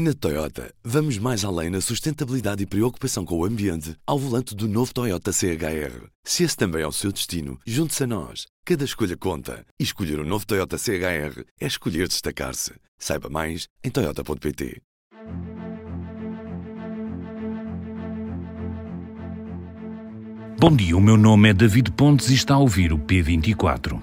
Na Toyota, vamos mais além na sustentabilidade e preocupação com o ambiente ao volante do novo Toyota CHR. Se esse também é o seu destino, junte-se a nós. Cada escolha conta. E escolher o um novo Toyota CHR é escolher destacar-se. Saiba mais em Toyota.pt. Bom dia, o meu nome é David Pontes e está a ouvir o P24.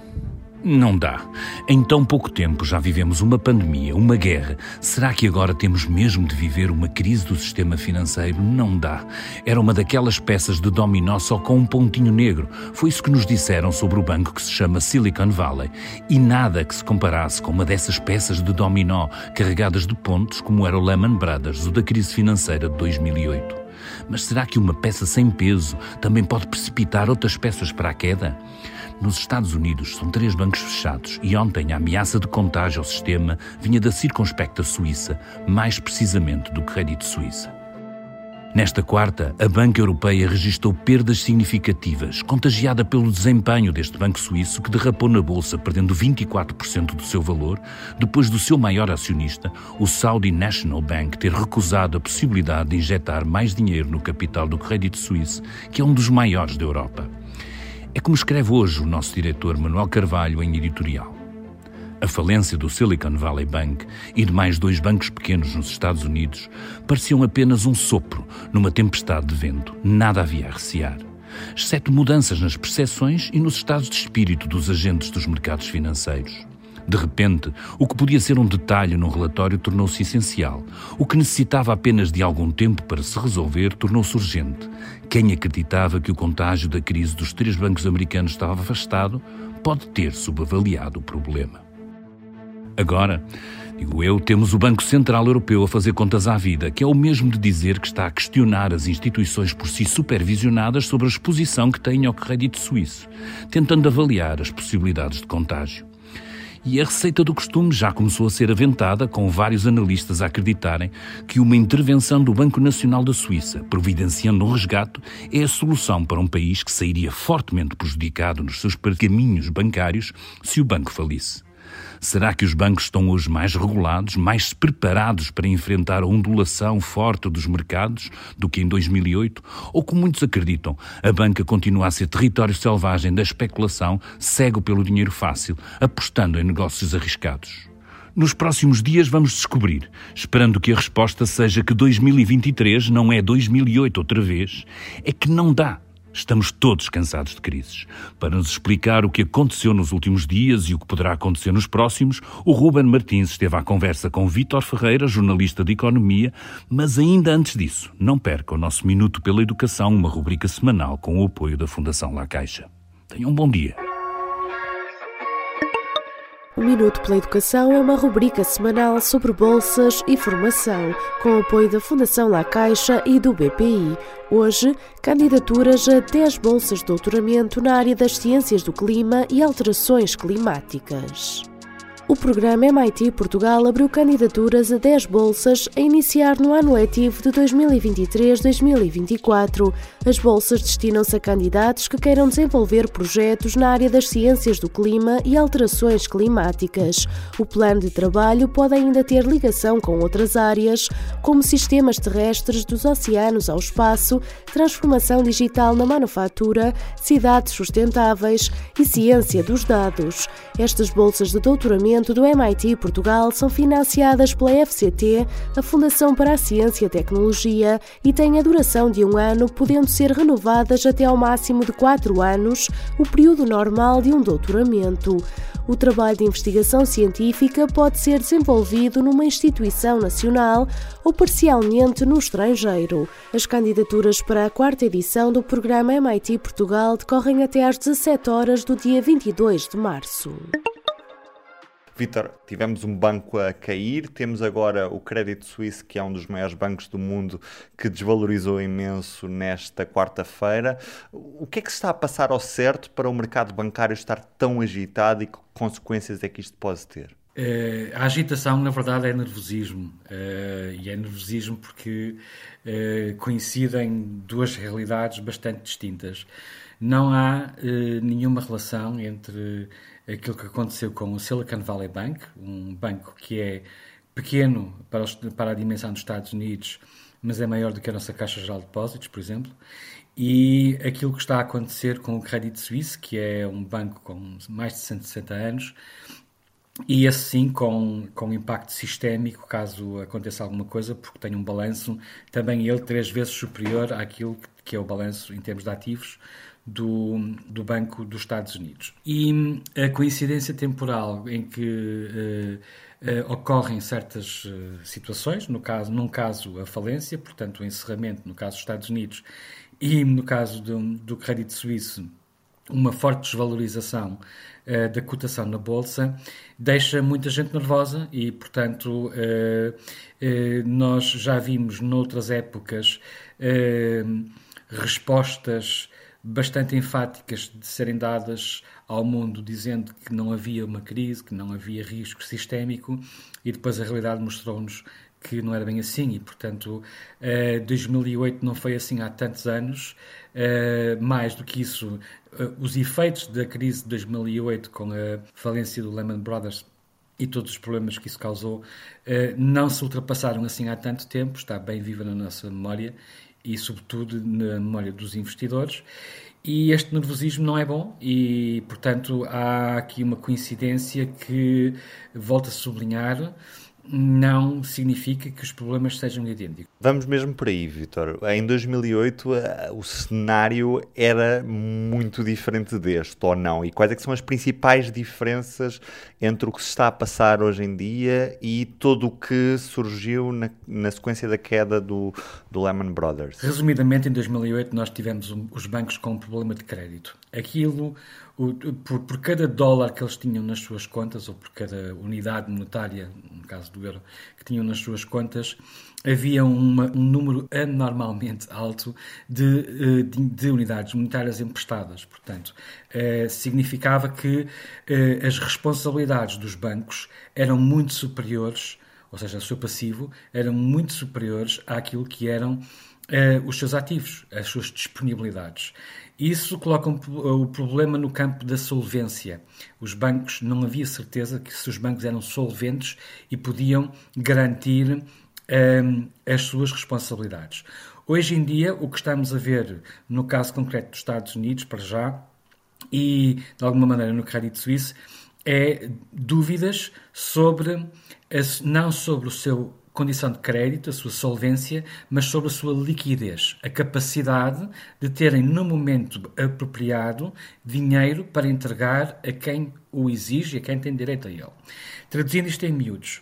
Não dá. Em tão pouco tempo já vivemos uma pandemia, uma guerra. Será que agora temos mesmo de viver uma crise do sistema financeiro? Não dá. Era uma daquelas peças de dominó só com um pontinho negro. Foi isso que nos disseram sobre o banco que se chama Silicon Valley. E nada que se comparasse com uma dessas peças de dominó carregadas de pontos como era o Lehman Brothers, o da crise financeira de 2008. Mas será que uma peça sem peso também pode precipitar outras peças para a queda? Nos Estados Unidos são três bancos fechados e ontem a ameaça de contágio ao sistema vinha da circunspecta Suíça, mais precisamente do Crédito Suíça. Nesta quarta, a Banca Europeia registrou perdas significativas, contagiada pelo desempenho deste banco suíço que derrapou na bolsa, perdendo 24% do seu valor, depois do seu maior acionista, o Saudi National Bank, ter recusado a possibilidade de injetar mais dinheiro no capital do Crédito Suíço, que é um dos maiores da Europa. É como escreve hoje o nosso diretor Manuel Carvalho em editorial. A falência do Silicon Valley Bank e de mais dois bancos pequenos nos Estados Unidos pareciam apenas um sopro numa tempestade de vento. Nada havia a recear. Exceto mudanças nas percepções e nos estados de espírito dos agentes dos mercados financeiros. De repente, o que podia ser um detalhe num relatório tornou-se essencial. O que necessitava apenas de algum tempo para se resolver tornou-se urgente. Quem acreditava que o contágio da crise dos três bancos americanos estava afastado pode ter subavaliado o problema. Agora, digo eu, temos o Banco Central Europeu a fazer contas à vida, que é o mesmo de dizer que está a questionar as instituições por si supervisionadas sobre a exposição que têm ao crédito suíço, tentando avaliar as possibilidades de contágio. E a receita do costume já começou a ser aventada, com vários analistas a acreditarem que uma intervenção do Banco Nacional da Suíça, providenciando um resgate, é a solução para um país que sairia fortemente prejudicado nos seus pergaminhos bancários se o banco falisse. Será que os bancos estão hoje mais regulados, mais preparados para enfrentar a ondulação forte dos mercados do que em 2008? Ou, como muitos acreditam, a banca continua a ser território selvagem da especulação, cego pelo dinheiro fácil, apostando em negócios arriscados? Nos próximos dias vamos descobrir, esperando que a resposta seja que 2023 não é 2008 outra vez, é que não dá Estamos todos cansados de crises. Para nos explicar o que aconteceu nos últimos dias e o que poderá acontecer nos próximos, o Ruben Martins esteve à conversa com Vítor Ferreira, jornalista de Economia, mas ainda antes disso, não perca o nosso Minuto pela Educação, uma rubrica semanal com o apoio da Fundação La Caixa. Tenham um bom dia. O Minuto pela Educação é uma rubrica semanal sobre bolsas e formação, com apoio da Fundação La Caixa e do BPI. Hoje, candidaturas a 10 bolsas de doutoramento na área das ciências do clima e alterações climáticas. O programa MIT Portugal abriu candidaturas a 10 bolsas a iniciar no ano letivo de 2023-2024. As bolsas destinam-se a candidatos que queiram desenvolver projetos na área das ciências do clima e alterações climáticas. O plano de trabalho pode ainda ter ligação com outras áreas, como sistemas terrestres dos oceanos ao espaço, transformação digital na manufatura, cidades sustentáveis e ciência dos dados. Estas bolsas de doutoramento do MIT Portugal são financiadas pela FCT, a Fundação para a Ciência e Tecnologia, e têm a duração de um ano, podendo ser renovadas até ao máximo de quatro anos, o período normal de um doutoramento. O trabalho de investigação científica pode ser desenvolvido numa instituição nacional ou parcialmente no estrangeiro. As candidaturas para a quarta edição do programa MIT Portugal decorrem até às 17 horas do dia 22 de março. Vitor, tivemos um banco a cair, temos agora o Crédito Suíço, que é um dos maiores bancos do mundo, que desvalorizou imenso nesta quarta-feira. O que é que se está a passar ao certo para o mercado bancário estar tão agitado e que consequências é que isto pode ter? Uh, a agitação, na verdade, é nervosismo. Uh, e é nervosismo porque uh, coincidem duas realidades bastante distintas. Não há nenhuma relação entre aquilo que aconteceu com o Silicon Valley Bank, um banco que é pequeno para, os, para a dimensão dos Estados Unidos, mas é maior do que a nossa Caixa Geral de Depósitos, por exemplo. E aquilo que está a acontecer com o Credit Suisse, que é um banco com mais de 160 anos, e assim com, com impacto sistémico, caso aconteça alguma coisa, porque tem um balanço, também ele três vezes superior àquilo que é o balanço em termos de ativos do, do Banco dos Estados Unidos. E a coincidência temporal em que uh, uh, ocorrem certas uh, situações, no caso, num caso a falência, portanto o encerramento no caso dos Estados Unidos e no caso do, do Crédito Suíço, uma forte desvalorização uh, da cotação na Bolsa, deixa muita gente nervosa e, portanto, uh, uh, nós já vimos noutras épocas respostas bastante enfáticas de serem dadas ao mundo dizendo que não havia uma crise, que não havia risco sistémico e depois a realidade mostrou-nos que não era bem assim. E, portanto, 2008 não foi assim há tantos anos. mais do que isso, os efeitos da crise de 2008 com a falência do Lehman Brothers e todos os problemas que isso causou não se ultrapassaram assim há tanto tempo, está bem viva na nossa memória e, sobretudo, na memória dos investidores. E este nervosismo não é bom, e, portanto, há aqui uma coincidência que volta a sublinhar não significa que os problemas sejam idênticos. Vamos mesmo por aí, Vitor. Em 2008 eh, o cenário era muito diferente deste, ou não? E quais é são as principais diferenças entre o que se está a passar hoje em dia e todo o que surgiu na, na sequência da queda do, do Lehman Brothers? Resumidamente, em 2008 nós tivemos um, os bancos com um problema de crédito. Aquilo o, por, por, cada dólar que eles tinham nas suas contas, ou por cada unidade monetária, no caso do euro, que tinham nas suas contas, havia uma, um número anormalmente alto de, eh, de, de unidades monetárias emprestadas. Portanto, eh, significava que eh, as responsabilidades dos bancos eram muito superiores, ou seja, o seu passivo, eram muito superiores àquilo que eram os seus ativos, as suas disponibilidades. Isso coloca um, o problema no campo da solvência. Os bancos, não havia certeza que se os bancos eram solventes e podiam garantir um, as suas responsabilidades. Hoje em dia, o que estamos a ver no caso concreto dos Estados Unidos, para já, e de alguma maneira no crédito suíço, é dúvidas sobre, não sobre o seu condição de crédito, a sua solvência, mas sobre a sua liquidez, a capacidade de terem no momento apropriado dinheiro para entregar a quem o exige, a quem tem direito a ele. Traduzindo isto em miúdos,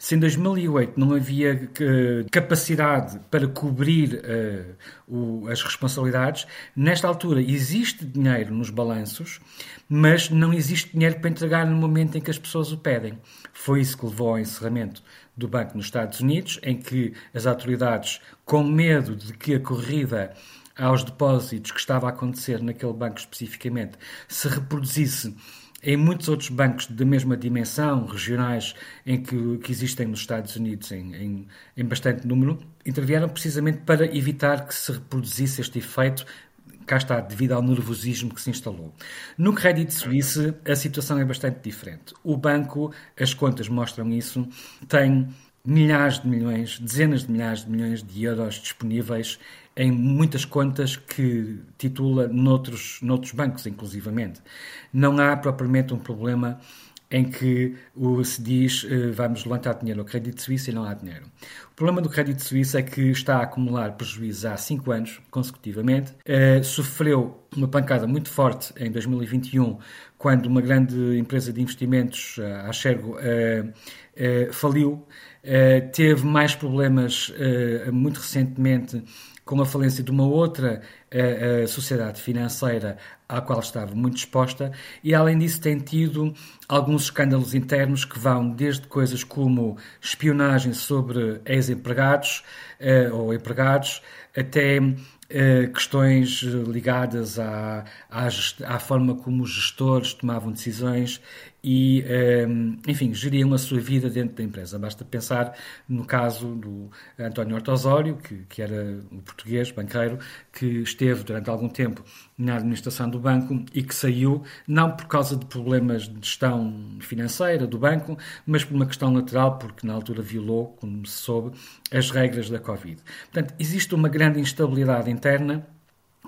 se em 2008 não havia uh, capacidade para cobrir uh, o, as responsabilidades, nesta altura existe dinheiro nos balanços, mas não existe dinheiro para entregar no momento em que as pessoas o pedem. Foi isso que levou ao encerramento do banco nos Estados Unidos, em que as autoridades, com medo de que a corrida aos depósitos que estava a acontecer naquele banco especificamente se reproduzisse em muitos outros bancos da mesma dimensão, regionais, em que, que existem nos Estados Unidos em, em, em bastante número, intervieram precisamente para evitar que se reproduzisse este efeito cá está, devido ao nervosismo que se instalou. No Credit Suisse, a situação é bastante diferente. O banco, as contas mostram isso, tem milhares de milhões, dezenas de milhares de milhões de euros disponíveis em muitas contas que titula noutros, noutros bancos, inclusivamente. Não há propriamente um problema em que se diz uh, vamos levantar dinheiro ao Crédito Suíço e não há dinheiro. O problema do Crédito Suíço é que está a acumular prejuízos há cinco anos consecutivamente. Uh, sofreu uma pancada muito forte em 2021, quando uma grande empresa de investimentos, a Xergo, uh, faliu. teve mais problemas muito recentemente com a falência de uma outra uh, uh, sociedade financeira à qual estava muito exposta, e além disso tem tido alguns escândalos internos que vão desde coisas como espionagem sobre ex-empregados uh, ou empregados, até questões ligadas à, à, à, forma como os gestores tomavam decisões e, ehm, enfim, geriam a sua vida dentro da empresa. Basta pensar no caso do António Horta Osório, que, que era o português, banqueiro, que esteve durante algum tempo na administração do banco e que saiu não por causa de problemas de gestão financeira do banco, mas por uma questão lateral, porque na altura violou, como se soube, as regras da Covid. Portanto, existe uma grande instabilidade interna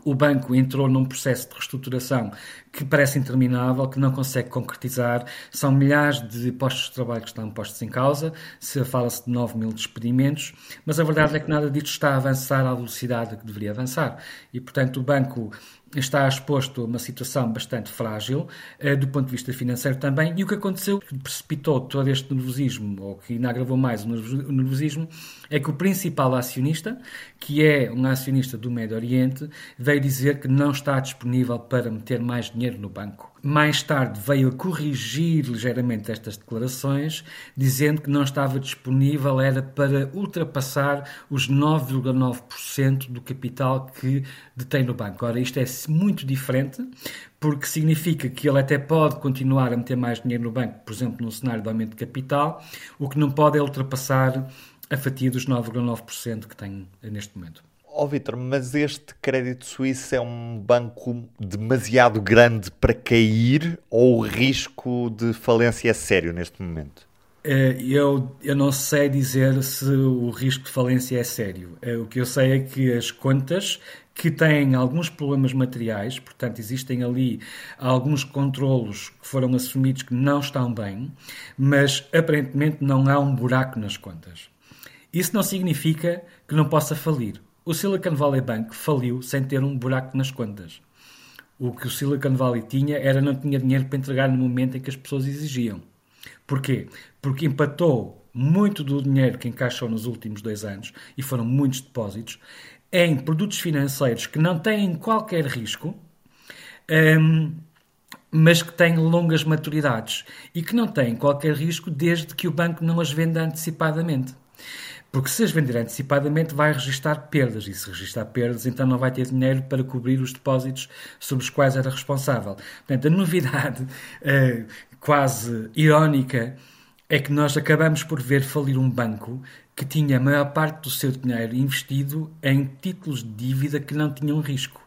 o banco entrou num processo de reestruturação que parece interminável, que não consegue concretizar. São milhares de postos de trabalho que estão postos em causa, se fala-se de 9 mil despedimentos, mas a verdade é que nada disto está a avançar à velocidade que deveria avançar. E, portanto, o banco está exposto a uma situação bastante frágil, eh, do ponto de vista financeiro também, e o que aconteceu, que precipitou todo este nervosismo, ou que ainda agravou mais o nervosismo, é que o principal acionista, que é um acionista do Médio Oriente, veio dizer que não está disponível para meter mais dinheiro no banco. Mais tarde veio a corrigir ligeiramente estas declarações, dizendo que não estava disponível era para ultrapassar os 9,9% do capital que detém no banco. Ora, isto é muito diferente, porque significa que ele até pode continuar a meter mais dinheiro no banco, por exemplo, no cenário de aumento de capital, o que não pode é ultrapassar a fatia dos 9,9% que tem neste momento. Ó oh, Vitor, mas este Crédito Suíço é um banco demasiado grande para cair ou o risco de falência é sério neste momento? Eh, eu, eu não sei dizer se o risco de falência é sério. Eh, o que eu sei é que as contas que têm alguns problemas materiais, portanto, existem ali alguns controlos que foram assumidos que não estão bem, mas aparentemente não há um buraco nas contas. Isso não significa que não possa falir. O Silicon Valley Bank faliu sem ter um buraco nas contas. O que o Silicon Valley tinha era não tinha dinheiro para entregar no momento em que as pessoas exigiam. Porquê? Porque empatou muito do dinheiro que encaixou nos últimos dois anos, e foram muitos depósitos, em produtos financeiros que não têm qualquer risco, um, mas que têm longas maturidades e que não têm qualquer risco desde que o banco não as venda antecipadamente. Porque se as vender antecipadamente vai registrar perdas e se registrar perdas então não vai ter dinheiro para cobrir os depósitos sobre os quais era responsável. Portanto, a novidade uh, quase irónica é que nós acabamos por ver falir um banco que tinha a maior parte do seu dinheiro investido em títulos de dívida que não tinham risco.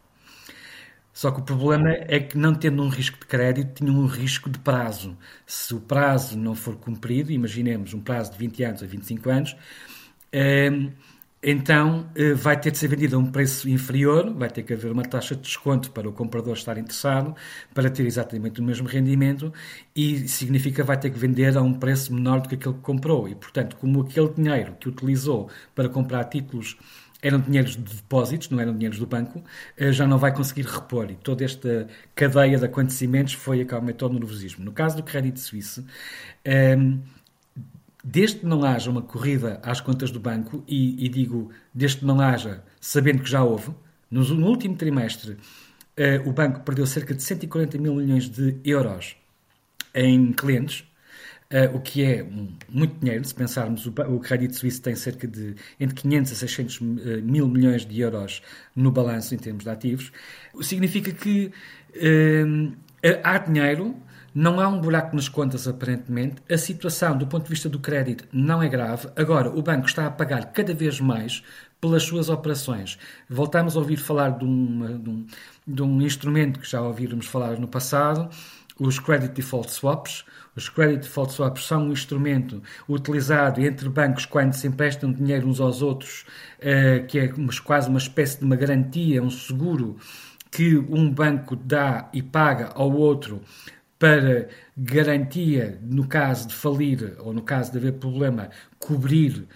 Só que o problema é que, não tendo um risco de crédito, tinha um risco de prazo. Se o prazo não for cumprido, imaginemos um prazo de 20 anos a 25 anos, então eh, vai ter de ser vendido a um preço inferior, vai ter que haver uma taxa de desconto para o comprador estar interessado, para ter exatamente o mesmo rendimento, e significa vai ter que vender a um preço menor do que aquele que comprou. E, portanto, como aquele dinheiro que utilizou para comprar títulos eram dinheiros de depósitos, não eram dinheiros do banco, eh, já não vai conseguir repor. E toda esta cadeia de acontecimentos foi a que aumentou no nervosismo. No caso do crédito suíço, ehm, desde que não haja uma corrida às contas do banco, e, e digo desde que não haja, sabendo que já houve, no, no último trimestre uh, o banco perdeu cerca de 140 mil milhões de euros em clientes, uh, o que é um, muito dinheiro, se pensarmos, o, o crédito suíço tem cerca de entre 500 a 600 uh, eh, mil milhões de euros no balanço em termos de ativos, significa que há dinheiro não há um buraco nas contas, aparentemente. A situação, do ponto de vista do crédito, não é grave. Agora, o banco está a pagar cada vez mais pelas suas operações. Voltamos a ouvir falar de, uma, de, um, de um instrumento que já ouvimos falar no passado, os Credit Default Swaps. Os Credit Default Swaps são um instrumento utilizado entre bancos quando se emprestam dinheiro uns aos outros, uh, que é quase uma espécie de uma garantia, um seguro que um banco dá e paga ao outro para garantia, no caso de falir ou no caso de haver problema, cobrir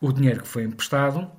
o dinheiro que foi emprestado.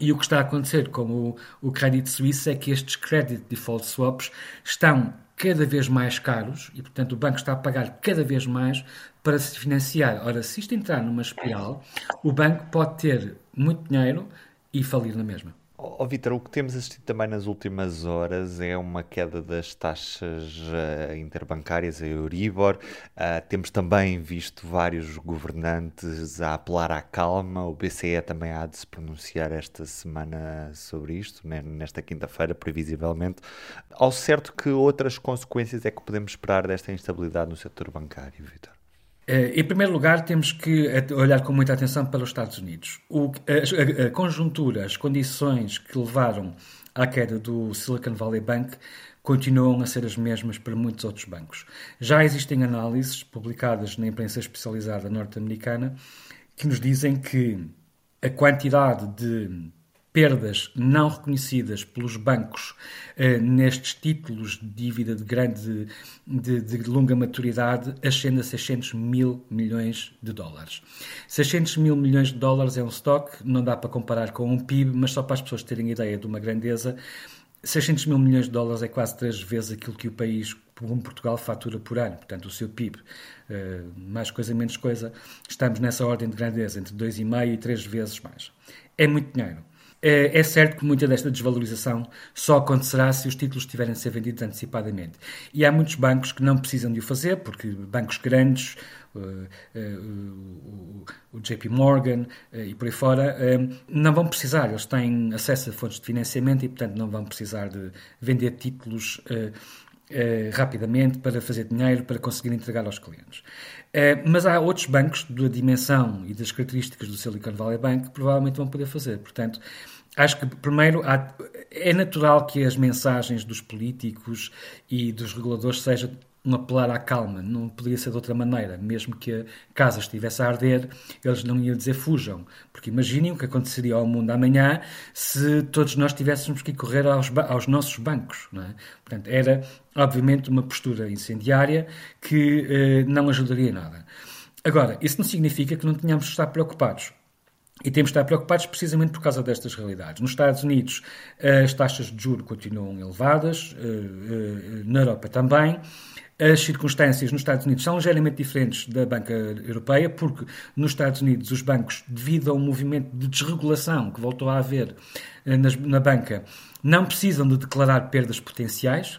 E o que está a acontecer com o, o crédito suíço é que estes credit default swaps estão cada vez mais caros e, portanto, o banco está a pagar cada vez mais para se financiar. Ora, se isto entrar numa espiral, o banco pode ter muito dinheiro e falir na mesma. Oh, Vitor, o que temos assistido também nas últimas horas é uma queda das taxas uh, interbancárias, a Euribor. Uh, temos também visto vários governantes a apelar à calma. O BCE também há de se pronunciar esta semana sobre isto, né, nesta quinta-feira, previsivelmente. Ao certo, que outras consequências é que podemos esperar desta instabilidade no setor bancário, Vitor? Eh, em primeiro lugar, temos que olhar com muita atenção para os Estados Unidos. O, a, a, conjuntura, as condições que levaram à queda do Silicon Valley Bank continuam a ser as mesmas para muitos outros bancos. Já existem análises publicadas na imprensa especializada norte-americana que nos dizem que a quantidade de perdas não reconhecidas pelos bancos eh, nestes títulos de dívida de grande de, de, longa maturidade ascende a 600 mil milhões de dólares. 600 mil milhões de dólares é um estoque, não dá para comparar com um PIB, mas só para as pessoas terem ideia de uma grandeza, 600 mil milhões de dólares é quase três vezes aquilo que o país, como Portugal, fatura por ano. Portanto, o seu PIB, eh, mais coisa, menos coisa, estamos nessa ordem de grandeza, entre 2,5 e 3 vezes mais. É muito dinheiro. É, é certo que muita desta desvalorização só acontecerá se os títulos tiverem a ser vendidos antecipadamente. E há muitos bancos que não precisam de o fazer, porque bancos grandes, uh, uh, o JP Morgan uh, e por aí fora, não vão precisar. Eles têm acesso a fontes de financiamento e, portanto, não vão precisar de vender títulos rapidamente para fazer dinheiro, para conseguir entregar aos clientes. mas há outros bancos da dimensão e das características do Silicon Valley Bank que provavelmente vão poder fazer. Portanto, Acho que, primeiro, há, é natural que as mensagens dos políticos e dos reguladores sejam um apelar à calma. Não poderia ser de outra maneira. Mesmo que a casa estivesse a arder, eles não iam dizer fujam. Porque imaginem o que aconteceria ao mundo amanhã se todos nós tivéssemos que correr aos, aos nossos bancos. É? Portanto, era, obviamente, uma postura incendiária que eh, não ajudaria nada. Agora, isso não significa que não tenhamos de estar preocupados. E temos de estar preocupados precisamente por causa destas realidades. Nos Estados Unidos, as taxas de juros continuam elevadas, eh, eh, na Europa também. As circunstâncias nos Estados Unidos são ligeiramente diferentes da banca europeia, porque nos Estados Unidos os bancos, devido a um movimento de desregulação que voltou a haver eh, na banca, não precisam de declarar perdas potenciais,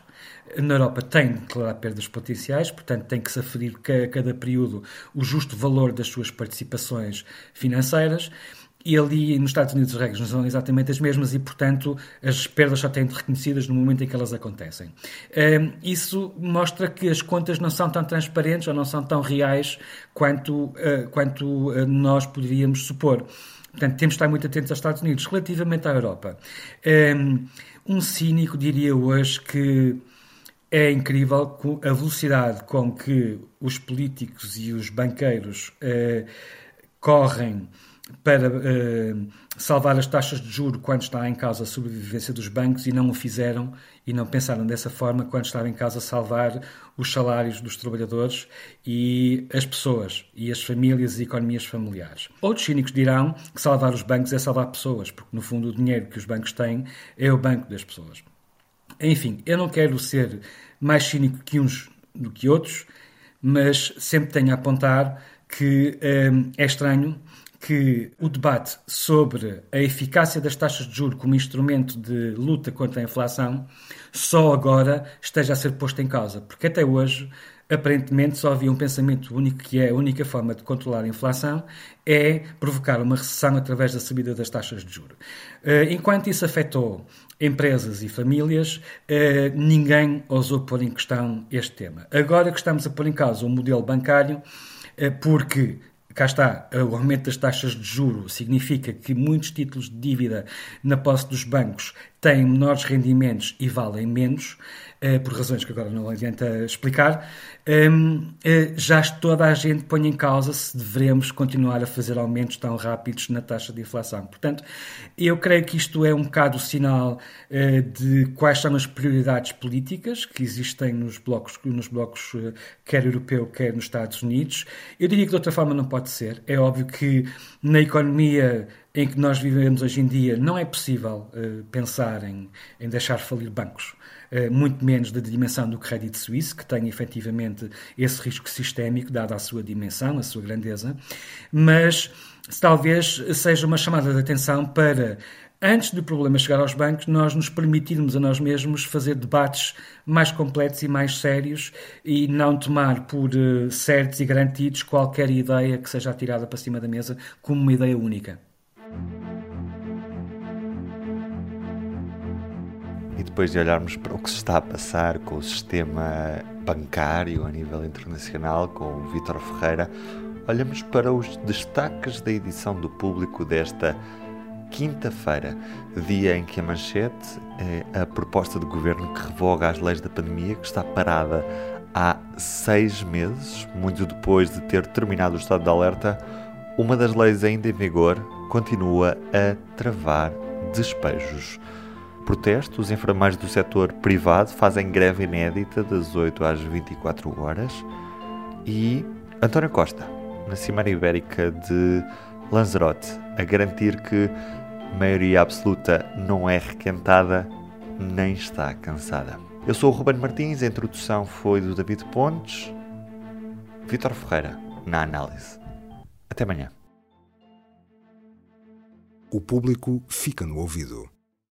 na Europa tem de declarar perdas potenciais, portanto tem que se aferir a cada período o justo valor das suas participações financeiras. E ali nos Estados Unidos as regras não são exatamente as mesmas e, portanto, as perdas só têm de reconhecidas no momento em que elas acontecem. Hum, isso mostra que as contas não são tão transparentes ou não são tão reais quanto, uh, quanto uh, nós poderíamos supor. Portanto, temos de estar muito atentos aos Estados Unidos. Relativamente à Europa, um, cínico diria hoje que é incrível a velocidade com que os políticos e os banqueiros correm para eh, salvar as taxas de juro quando está em causa a sobrevivência dos bancos e não o fizeram e não pensaram dessa forma quando estava em causa salvar os salários dos trabalhadores e as pessoas e as famílias e economias familiares. Outros cínicos dirão que salvar os bancos é salvar pessoas, porque no fundo o dinheiro que os bancos têm é o banco das pessoas. Enfim, eu não quero ser mais cínico que uns do que outros, mas sempre tenho a apontar que hum, é estranho que o debate sobre a eficácia das taxas de juros como instrumento de luta contra a inflação só agora esteja a ser posto em causa, porque até hoje aparentemente só havia um pensamento único que é a única forma de controlar a inflação é provocar uma recessão através da subida das taxas de juros. Eh, enquanto isso afetou empresas e famílias, eh, ninguém ousou pôr em questão este tema. Agora que estamos a pôr em causa o modelo bancário, eh, porque cá está, o aumento das taxas de juro significa que muitos títulos de dívida na posse dos bancos têm menores rendimentos e valem menos. Eh, por razões que agora não adianta explicar, ehm, eh, já toda a gente põe em causa se devemos continuar a fazer aumentos tão rápidos na taxa de inflação. Portanto, eu creio que isto é um bocado o sinal eh, de quais são as prioridades políticas que existem nos blocos, nos blocos quer europeu, quer nos Estados Unidos. Eu diria que de outra forma não pode ser. É óbvio que na economia em que nós vivemos hoje em dia, não é possível uh, pensar em, em deixar falir bancos. Uh, muito menos da dimensão do Credit Suisse, que tem efetivamente esse risco sistémico, dada a sua dimensão, a sua grandeza, mas talvez seja uma chamada de atenção para antes do problema chegar aos bancos, nós nos permitirmos a nós mesmos fazer debates mais completos e mais sérios e não tomar por uh, certos e garantidos qualquer ideia que seja atirada para cima da mesa como uma ideia única. E depois de olharmos para o que se está a passar com o sistema bancário a nível internacional, com o Vítor Ferreira, olhamos para os destaques da edição do público desta quinta-feira, dia em que a manchete é a proposta do governo que revoga as leis da pandemia, que está parada há seis meses, muito depois de ter terminado o estado de alerta. Uma das leis ainda em vigor continua a travar despejos. Protesto, os enfermeiros do setor privado fazem greve inédita das 8 às 24 horas e António Costa, na Cimeira Ibérica de Lanzarote, a garantir que maioria absoluta não é requentada nem está cansada. Eu sou o Ruben Martins, a introdução foi do David Pontes. Vitor Ferreira, na análise. Até amanhã. O público fica no ouvido.